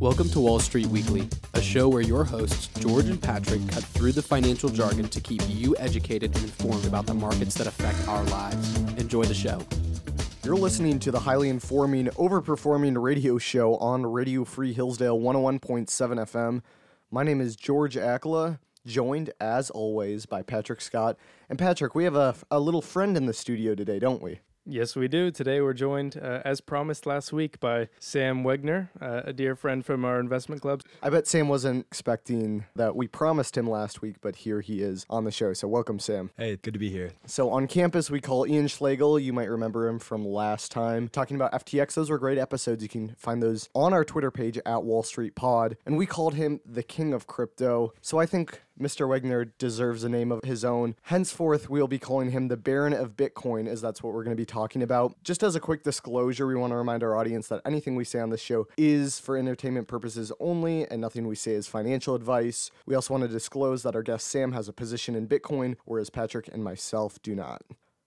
Welcome to Wall Street Weekly, a show where your hosts, George and Patrick, cut through the financial jargon to keep you educated and informed about the markets that affect our lives. Enjoy the show. You're listening to the highly informing, overperforming radio show on Radio Free Hillsdale 101.7 FM. My name is George Akala, joined as always by Patrick Scott. And Patrick, we have a, a little friend in the studio today, don't we? Yes, we do. Today we're joined, uh, as promised last week, by Sam Wegner, uh, a dear friend from our investment club. I bet Sam wasn't expecting that we promised him last week, but here he is on the show. So welcome, Sam. Hey, good to be here. So on campus, we call Ian Schlegel. You might remember him from last time talking about FTX. Those were great episodes. You can find those on our Twitter page at Wall Street Pod. And we called him the king of crypto. So I think Mr. Wegner deserves a name of his own. Henceforth, we'll be calling him the Baron of Bitcoin, as that's what we're going to be talking about. Just as a quick disclosure, we want to remind our audience that anything we say on this show is for entertainment purposes only, and nothing we say is financial advice. We also want to disclose that our guest Sam has a position in Bitcoin, whereas Patrick and myself do not.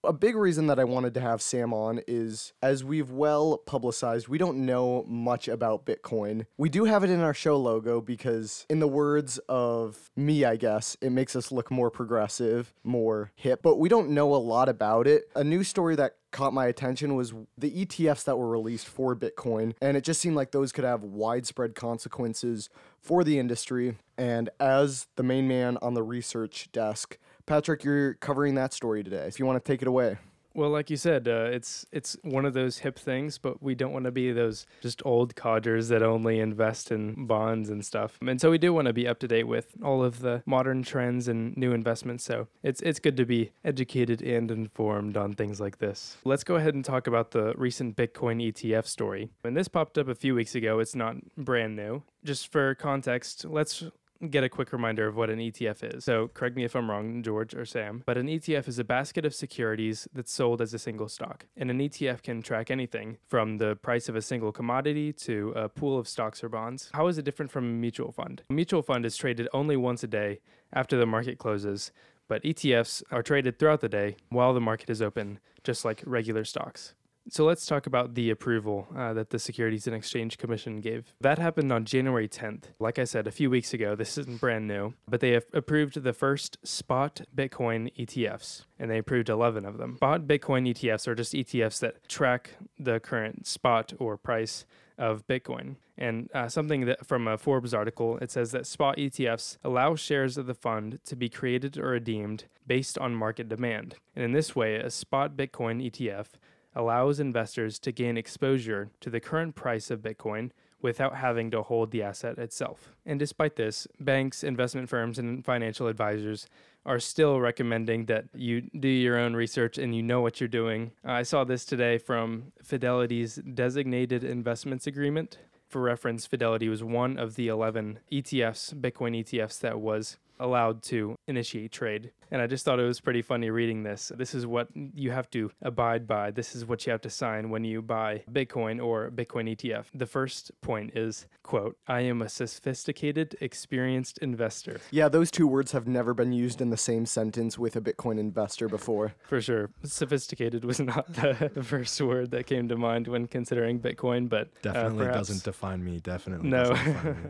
A big reason that I wanted to have Sam on is as we've well publicized, we don't know much about Bitcoin. We do have it in our show logo because, in the words of me, I guess, it makes us look more progressive, more hip, but we don't know a lot about it. A news story that caught my attention was the ETFs that were released for Bitcoin, and it just seemed like those could have widespread consequences for the industry. And as the main man on the research desk, Patrick, you're covering that story today. If you want to take it away. Well, like you said, uh, it's it's one of those hip things, but we don't want to be those just old codgers that only invest in bonds and stuff. And so we do want to be up to date with all of the modern trends and new investments. So it's it's good to be educated and informed on things like this. Let's go ahead and talk about the recent Bitcoin ETF story. And this popped up a few weeks ago. It's not brand new. Just for context, let's get a quick reminder of what an ETF is. So, correct me if I'm wrong, George or Sam, but an ETF is a basket of securities that's sold as a single stock. And an ETF can track anything from the price of a single commodity to a pool of stocks or bonds. How is it different from a mutual fund? A mutual fund is traded only once a day after the market closes, but ETFs are traded throughout the day while the market is open, just like regular stocks. So let's talk about the approval uh, that the Securities and Exchange Commission gave. That happened on January 10th. Like I said, a few weeks ago. This isn't brand new, but they have approved the first spot Bitcoin ETFs, and they approved 11 of them. Spot Bitcoin ETFs are just ETFs that track the current spot or price of Bitcoin. And uh, something that from a Forbes article, it says that spot ETFs allow shares of the fund to be created or redeemed based on market demand. And in this way, a spot Bitcoin ETF allows investors to gain exposure to the current price of Bitcoin without having to hold the asset itself. And despite this, banks, investment firms, and financial advisors are still recommending that you do your own research and you know what you're doing. I saw this today from Fidelity's designated investments agreement. For reference, Fidelity was one of the 11 ETFs, Bitcoin ETFs, that was allowed to initiate trade. And I just thought it was pretty funny reading this. This is what you have to abide by. This is what you have to sign when you buy Bitcoin or Bitcoin ETF. The first point is, quote, I am a sophisticated, experienced investor. Yeah, those two words have never been used in the same sentence with a Bitcoin investor before. For sure. Sophisticated was not the first word that came to mind when considering Bitcoin, but uh, definitely uh, doesn't define me. Definitely no.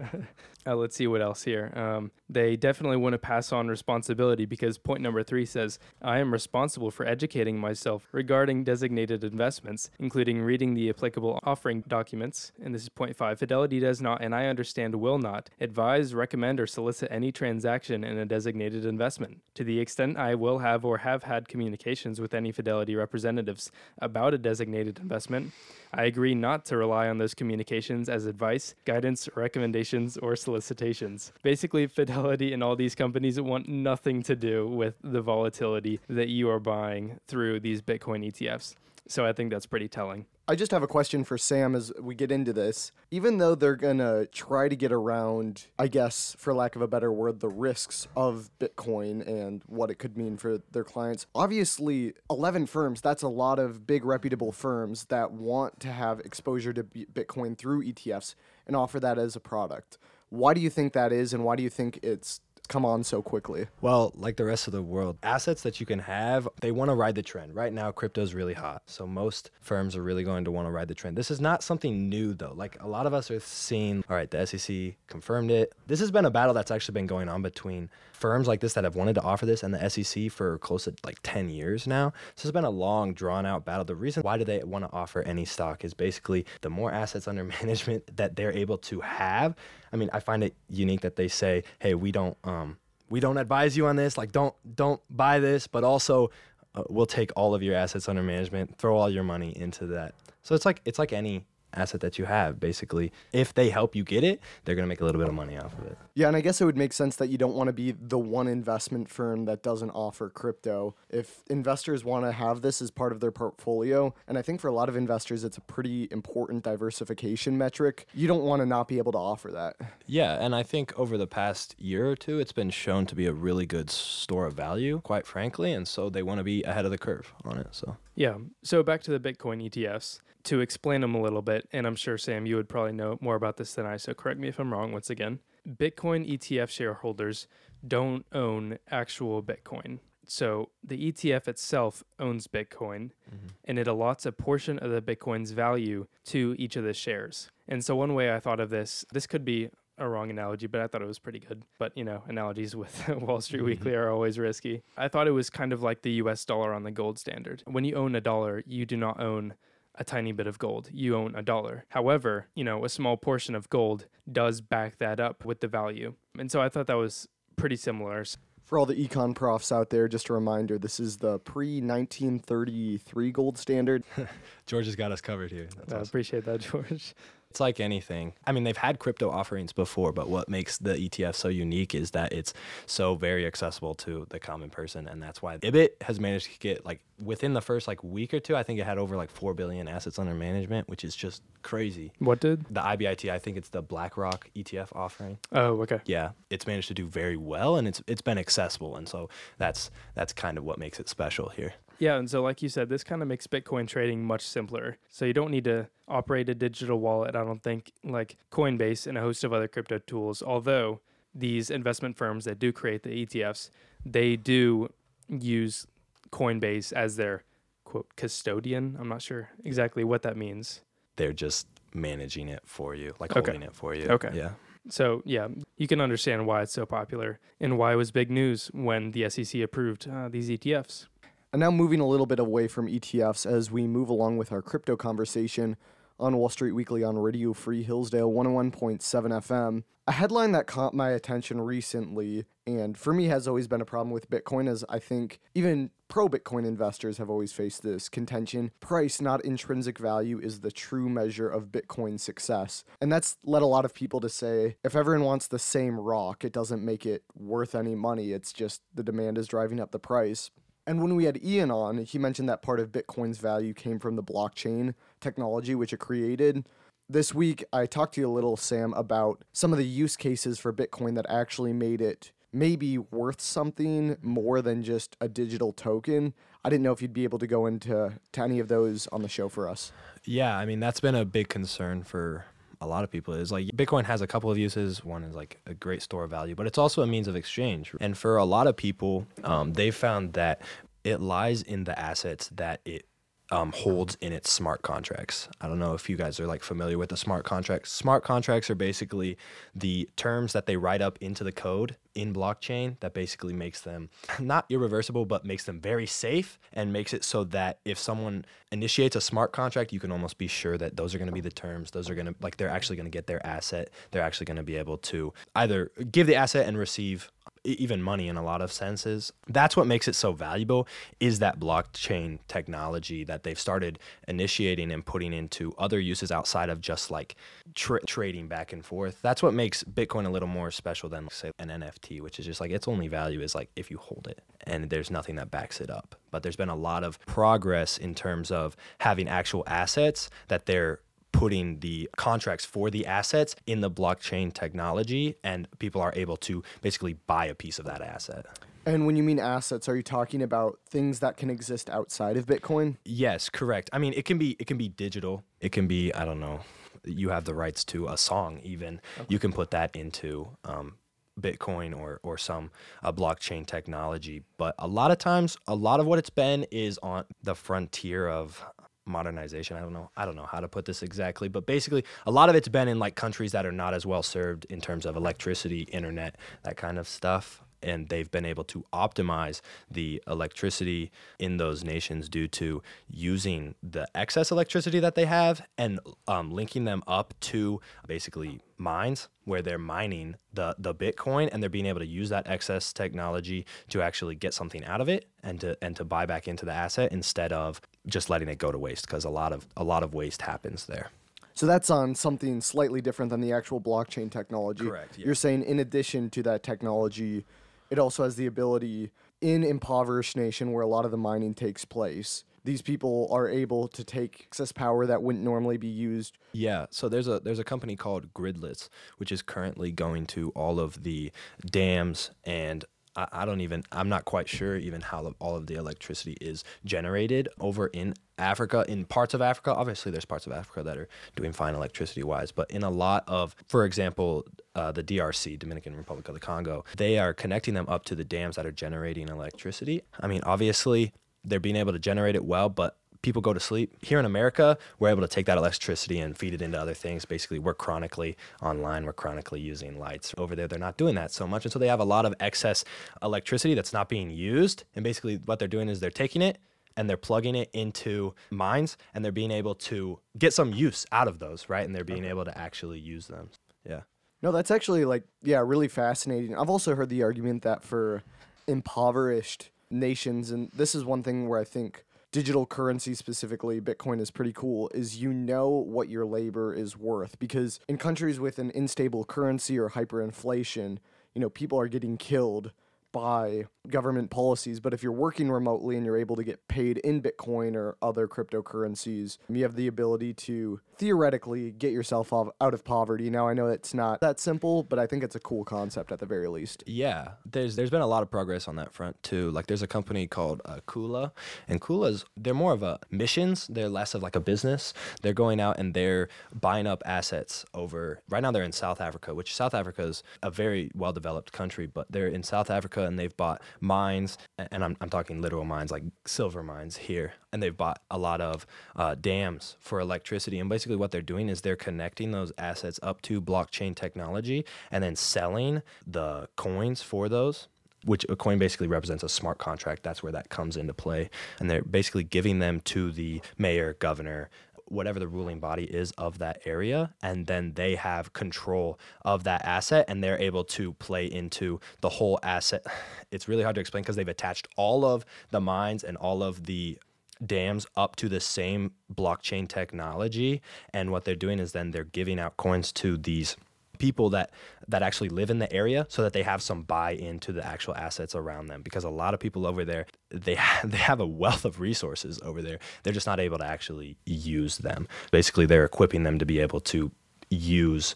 uh, let's see what else here. Um, they definitely want to pass on responsibility because point number three says, I am responsible for educating myself regarding designated investments, including reading the applicable offering documents. And this is point five Fidelity does not, and I understand will not, advise, recommend, or solicit any transaction in a designated investment. To the extent I will have or have had communications with any Fidelity representatives about a designated investment, I agree not to rely on those communications as advice, guidance, recommendations, or solicitations. Basically, Fidelity and all these companies want nothing to do with the volatility that you are buying through these Bitcoin ETFs. So I think that's pretty telling. I just have a question for Sam as we get into this. Even though they're going to try to get around, I guess, for lack of a better word, the risks of Bitcoin and what it could mean for their clients, obviously, 11 firms, that's a lot of big reputable firms that want to have exposure to Bitcoin through ETFs and offer that as a product. Why do you think that is, and why do you think it's come on so quickly? Well, like the rest of the world, assets that you can have, they want to ride the trend. Right now, crypto's really hot. So most firms are really going to want to ride the trend. This is not something new, though. Like a lot of us are seeing, all right, the SEC confirmed it. This has been a battle that's actually been going on between firms like this that have wanted to offer this and the SEC for close to like 10 years now. So it's been a long, drawn out battle. The reason why do they want to offer any stock is basically the more assets under management that they're able to have. I mean, I find it unique that they say, hey, we don't, um, we don't advise you on this. Like, don't, don't buy this, but also uh, we'll take all of your assets under management, throw all your money into that. So it's like, it's like any asset that you have basically. If they help you get it they're going to make a little bit of money off of it. Yeah and i guess it would make sense that you don't want to be the one investment firm that doesn't offer crypto. If investors want to have this as part of their portfolio and i think for a lot of investors it's a pretty important diversification metric you don't want to not be able to offer that. Yeah and i think over the past year or two it's been shown to be a really good store of value quite frankly and so they want to be ahead of the curve on it so. Yeah so back to the bitcoin etfs to explain them a little bit, and I'm sure Sam, you would probably know more about this than I, so correct me if I'm wrong once again. Bitcoin ETF shareholders don't own actual Bitcoin. So the ETF itself owns Bitcoin mm-hmm. and it allots a portion of the Bitcoin's value to each of the shares. And so one way I thought of this, this could be a wrong analogy, but I thought it was pretty good. But you know, analogies with Wall Street mm-hmm. Weekly are always risky. I thought it was kind of like the US dollar on the gold standard. When you own a dollar, you do not own a tiny bit of gold. You own a dollar. However, you know, a small portion of gold does back that up with the value. And so I thought that was pretty similar. For all the econ profs out there, just a reminder this is the pre 1933 gold standard. George has got us covered here. That's I awesome. appreciate that, George. It's like anything. I mean, they've had crypto offerings before, but what makes the ETF so unique is that it's so very accessible to the common person, and that's why Ibit has managed to get like within the first like week or two, I think it had over like four billion assets under management, which is just crazy. What did the IBIT? I think it's the BlackRock ETF offering. Oh, okay. Yeah, it's managed to do very well, and it's it's been accessible, and so that's that's kind of what makes it special here. Yeah, and so like you said, this kind of makes Bitcoin trading much simpler. So you don't need to operate a digital wallet, I don't think, like Coinbase and a host of other crypto tools. Although these investment firms that do create the ETFs, they do use Coinbase as their quote custodian. I'm not sure exactly what that means. They're just managing it for you, like okay. holding it for you. Okay. Yeah. So yeah, you can understand why it's so popular and why it was big news when the SEC approved uh, these ETFs. And now moving a little bit away from ETFs as we move along with our crypto conversation on Wall Street Weekly on Radio Free Hillsdale 101.7 FM. A headline that caught my attention recently, and for me has always been a problem with Bitcoin, as I think even pro Bitcoin investors have always faced this contention. Price, not intrinsic value, is the true measure of Bitcoin success. And that's led a lot of people to say if everyone wants the same rock, it doesn't make it worth any money. It's just the demand is driving up the price. And when we had Ian on, he mentioned that part of Bitcoin's value came from the blockchain technology which it created. This week, I talked to you a little, Sam, about some of the use cases for Bitcoin that actually made it maybe worth something more than just a digital token. I didn't know if you'd be able to go into to any of those on the show for us. Yeah, I mean that's been a big concern for a lot of people is like Bitcoin has a couple of uses. One is like a great store of value, but it's also a means of exchange. And for a lot of people, um, they found that it lies in the assets that it um, holds in its smart contracts. I don't know if you guys are like familiar with the smart contracts. Smart contracts are basically the terms that they write up into the code in blockchain that basically makes them not irreversible, but makes them very safe and makes it so that if someone initiates a smart contract, you can almost be sure that those are going to be the terms. Those are going to, like, they're actually going to get their asset. They're actually going to be able to either give the asset and receive even money in a lot of senses. That's what makes it so valuable is that blockchain technology that they've started initiating and putting into other uses outside of just like tra- trading back and forth. That's what makes Bitcoin a little more special than say an NFT, which is just like its only value is like if you hold it and there's nothing that backs it up. But there's been a lot of progress in terms of having actual assets that they're putting the contracts for the assets in the blockchain technology, and people are able to basically buy a piece of that asset. And when you mean assets, are you talking about things that can exist outside of Bitcoin? Yes, correct. I mean, it can be it can be digital. It can be I don't know. You have the rights to a song. Even okay. you can put that into um, Bitcoin or or some uh, blockchain technology. But a lot of times, a lot of what it's been is on the frontier of modernization. I don't know. I don't know how to put this exactly, but basically, a lot of it's been in like countries that are not as well served in terms of electricity, internet, that kind of stuff. And they've been able to optimize the electricity in those nations due to using the excess electricity that they have and um, linking them up to basically mines where they're mining the the Bitcoin and they're being able to use that excess technology to actually get something out of it and to and to buy back into the asset instead of just letting it go to waste because a lot of a lot of waste happens there. So that's on something slightly different than the actual blockchain technology. Correct, yeah. You're saying in addition to that technology, it also has the ability in impoverished nation where a lot of the mining takes place. These people are able to take excess power that wouldn't normally be used. Yeah, so there's a there's a company called Gridless, which is currently going to all of the dams and I, I don't even I'm not quite sure even how all of the electricity is generated over in Africa in parts of Africa. Obviously, there's parts of Africa that are doing fine electricity wise, but in a lot of, for example, uh, the DRC, Dominican Republic of the Congo, they are connecting them up to the dams that are generating electricity. I mean, obviously, they're being able to generate it well, but people go to sleep. Here in America, we're able to take that electricity and feed it into other things. Basically, we're chronically online, we're chronically using lights. Over there, they're not doing that so much. And so they have a lot of excess electricity that's not being used. And basically, what they're doing is they're taking it and they're plugging it into mines and they're being able to get some use out of those, right? And they're being able to actually use them. Yeah. No, that's actually like yeah, really fascinating. I've also heard the argument that for impoverished nations and this is one thing where I think digital currency specifically bitcoin is pretty cool is you know what your labor is worth. Because in countries with an unstable currency or hyperinflation you know people are getting killed by government policies. But if you're working remotely and you're able to get paid in Bitcoin or other cryptocurrencies, you have the ability to theoretically get yourself out of poverty. Now, I know it's not that simple, but I think it's a cool concept at the very least. Yeah, there's there's been a lot of progress on that front too. Like there's a company called uh, Kula, and Kula's they're more of a missions. They're less of like a business. They're going out and they're buying up assets over. Right now they're in South Africa, which South Africa is a very well developed country, but they're in South Africa and they've bought mines, and I'm I'm talking literal mines like silver mines here, and they've bought a lot of uh, dams for electricity. And basically, what they're doing is they're connecting those assets up to blockchain technology and then selling the coins for those which a coin basically represents a smart contract. That's where that comes into play. And they're basically giving them to the mayor, governor, whatever the ruling body is of that area. And then they have control of that asset and they're able to play into the whole asset. It's really hard to explain because they've attached all of the mines and all of the dams up to the same blockchain technology and what they're doing is then they're giving out coins to these people that that actually live in the area so that they have some buy into the actual assets around them because a lot of people over there they they have a wealth of resources over there they're just not able to actually use them basically they're equipping them to be able to use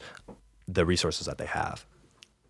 the resources that they have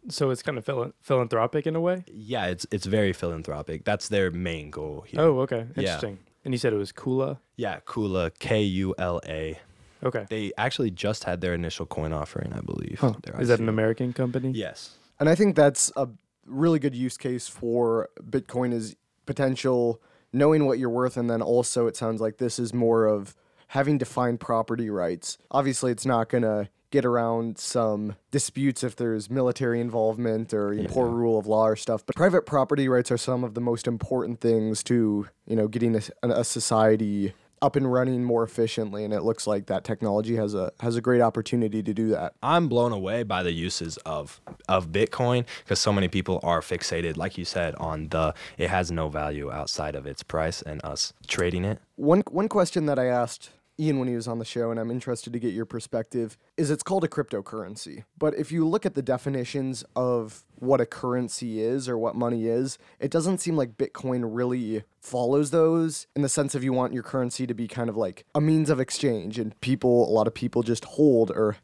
So it's kind of phil- philanthropic in a way. yeah it's it's very philanthropic that's their main goal here Oh, okay, Yeah. interesting. And you said it was Kula. yeah kula k-u-l-a Okay. They actually just had their initial coin offering, I believe. Huh. Is that an American company? Yes. And I think that's a really good use case for Bitcoin is potential knowing what you're worth and then also it sounds like this is more of having defined property rights. Obviously it's not going to get around some disputes if there's military involvement or you know, poor rule of law or stuff, but private property rights are some of the most important things to, you know, getting a, a society up and running more efficiently and it looks like that technology has a has a great opportunity to do that. I'm blown away by the uses of of Bitcoin because so many people are fixated, like you said, on the it has no value outside of its price and us trading it. One one question that I asked Ian when he was on the show, and I'm interested to get your perspective, is it's called a cryptocurrency. But if you look at the definitions of what a currency is or what money is, it doesn't seem like Bitcoin really follows those in the sense of you want your currency to be kind of like a means of exchange, and people, a lot of people just hold or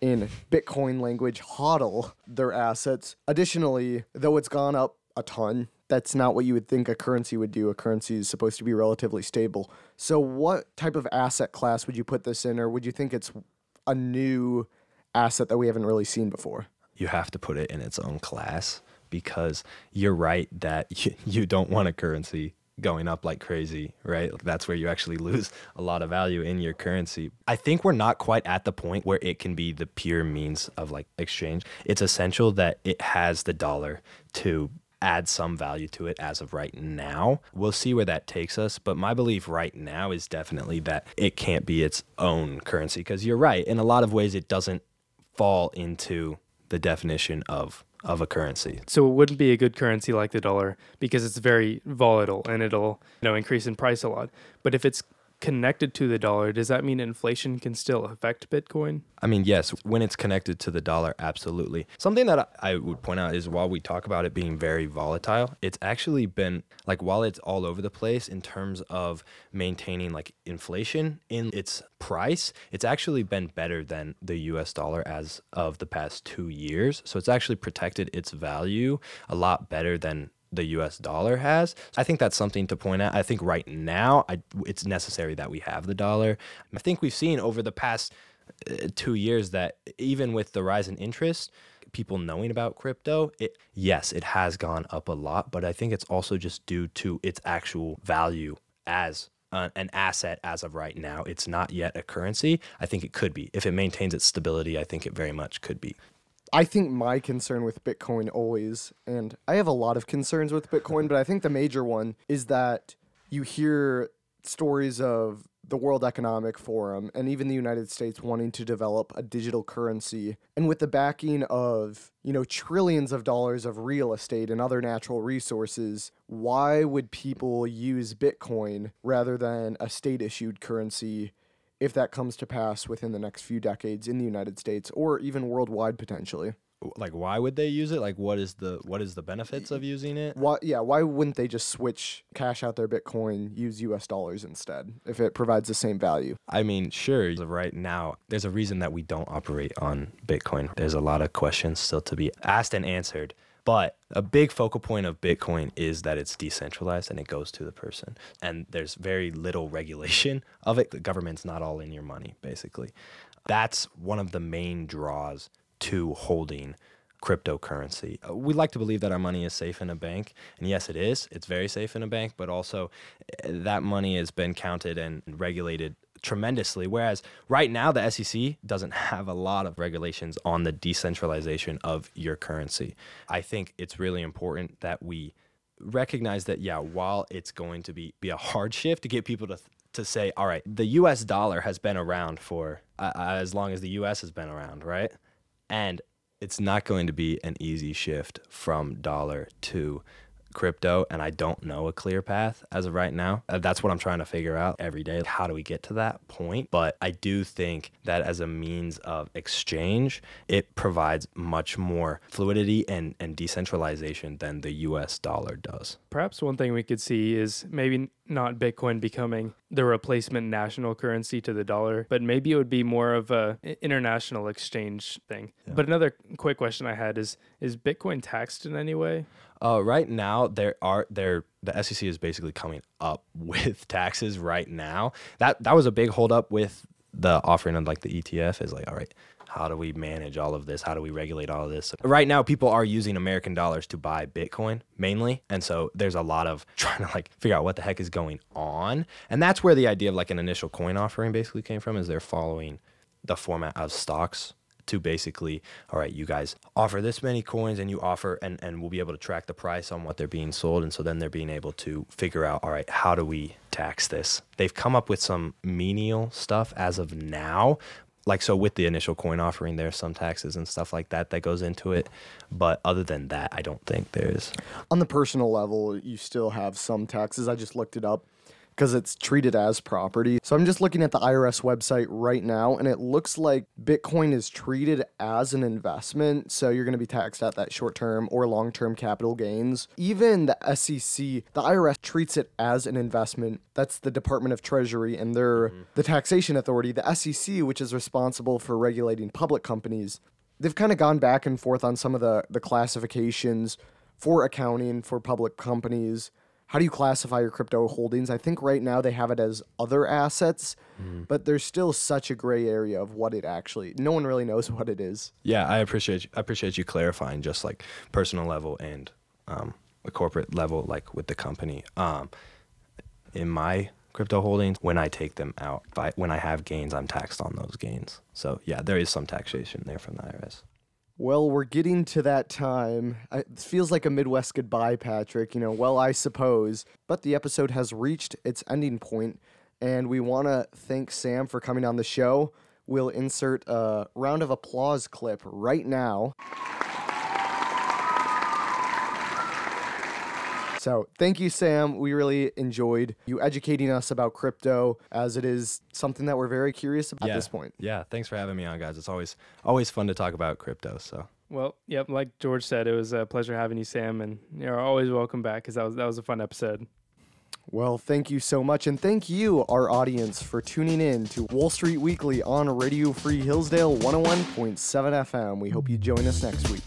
in Bitcoin language, hodl their assets. Additionally, though it's gone up a ton, that's not what you would think a currency would do. A currency is supposed to be relatively stable. So, what type of asset class would you put this in, or would you think it's a new asset that we haven't really seen before? you have to put it in its own class because you're right that you, don't want a currency going up like crazy, right? That's where you actually lose a lot of value in your currency. I think we're not quite at the point where it can be the pure means of like exchange. It's essential that it has the dollar to add some value to it as of right now. We'll see where that takes us, but my belief right now is definitely that it can't be its own currency because you're right. In a lot of ways, it doesn't fall into the definition of of a currency. So it wouldn't be a good currency like the dollar because it's very volatile and it'll you know increase in price a lot. But if it's connected to the dollar, does that mean inflation can still affect Bitcoin? I mean, yes, when it's connected to the dollar, absolutely. Something that I would point out is while we talk about it being very volatile, it's actually been like while it's all over the place in terms of maintaining like inflation in its price, it's actually been better than the US dollar as of the past two years. So it's actually protected its value a lot better than the US dollar has. I think that's something to point out. I think right now I, it's necessary that we have the dollar. I think we've seen over the past uh, two years that even with the rise in interest, people knowing about crypto, it yes, it has gone up a lot, but I think it's also just due to its actual value as an asset as of right now. It's not yet a currency. I think it could be. If it maintains its stability, I think it very much could be. I think my concern with Bitcoin always, and I have a lot of concerns with Bitcoin, but I think the major one is that you hear stories of the World Economic Forum and even the United States wanting to develop a digital currency and with the backing of, you know, trillions of dollars of real estate and other natural resources, why would people use Bitcoin rather than a state issued currency if that comes to pass within the next few decades in the United States or even worldwide potentially. Like why would they use it? Like what is the what is the benefits of using it? Why yeah, why wouldn't they just switch cash out their Bitcoin, use US dollars instead if it provides the same value? I mean, sure, right now there's a reason that we don't operate on Bitcoin. There's a lot of questions still to be asked and answered. But a big focal point of Bitcoin is that it's decentralized and it goes to the person. And there's very little regulation of it. The government's not all in your money, basically. That's one of the main draws to holding cryptocurrency. Uh, we like to believe that our money is safe in a bank. And yes, it is. It's very safe in a bank, but also eh, that money has been counted and regulated tremendously. Whereas right now, the SEC doesn't have a lot of regulations on the decentralization of your currency. I think it's really important that we recognize that, yeah, while it's going to be, be a hard shift to get people to, to say, all right, the US dollar has been around for uh, as long as the US has been around, right? And it's not going to be an easy shift from dollar to crypto and I don't know a clear path as of right now. Uh, that's what I'm trying to figure out every day. How do we get to that point? But I do think that as a means of exchange, it provides much more fluidity and, and decentralization than the US dollar does. Perhaps one thing we could see is maybe not Bitcoin becoming the replacement national currency to the dollar, but maybe it would be more of a international exchange thing. Yeah. But another quick question I had is is Bitcoin taxed in any way? Uh, right now, there are there the SEC is basically coming up with taxes right now. That that was a big holdup with the offering of like the ETF. Is like, all right, how do we manage all of this? How do we regulate all of this? Right now, people are using American dollars to buy Bitcoin mainly, and so there's a lot of trying to like figure out what the heck is going on, and that's where the idea of like an initial coin offering basically came from. Is they're following the format of stocks to basically, all right, you guys offer this many coins and you offer, and, and we'll be able to track the price on what they're being sold. And so then they're being able to figure out, all right, how do we tax this? They've come up with some menial stuff as of now. Like, so with the initial coin offering, there's some taxes and stuff like that that goes into it. But other than that, I don't think there's. On the personal level, you still have some taxes. I just looked it up because it's treated as property. So I'm just looking at the IRS website right now, and it looks like Bitcoin is treated as an investment. So you're going to be taxed at that short term or long term capital gains. Even the SEC, the IRS treats it as an investment. That's the Department of Treasury, and they're mm-hmm. the taxation authority. The SEC, which is responsible for regulating public companies, they've kind of gone back and forth on some of the, the classifications for accounting for public companies how do you classify your crypto holdings? I think right now they have it as other assets, but there's still such a gray area of what it actually. No one really knows what it is. Yeah, I appreciate you, I appreciate you clarifying just like personal level and um, a corporate level, like with the company. Um, in my crypto holdings, when I take them out, I, when I have gains, I'm taxed on those gains. So yeah, there is some taxation there from the IRS. Well, we're getting to that time. It feels like a Midwest goodbye, Patrick. You know, well, I suppose. But the episode has reached its ending point, and we want to thank Sam for coming on the show. We'll insert a round of applause clip right now. So, thank you, Sam. We really enjoyed you educating us about crypto, as it is something that we're very curious about yeah. at this point. Yeah, thanks for having me on, guys. It's always always fun to talk about crypto. So Well, yep, like George said, it was a pleasure having you, Sam, and you're always welcome back because that was that was a fun episode. Well, thank you so much. And thank you, our audience, for tuning in to Wall Street Weekly on Radio Free Hillsdale 101.7 FM. We hope you join us next week.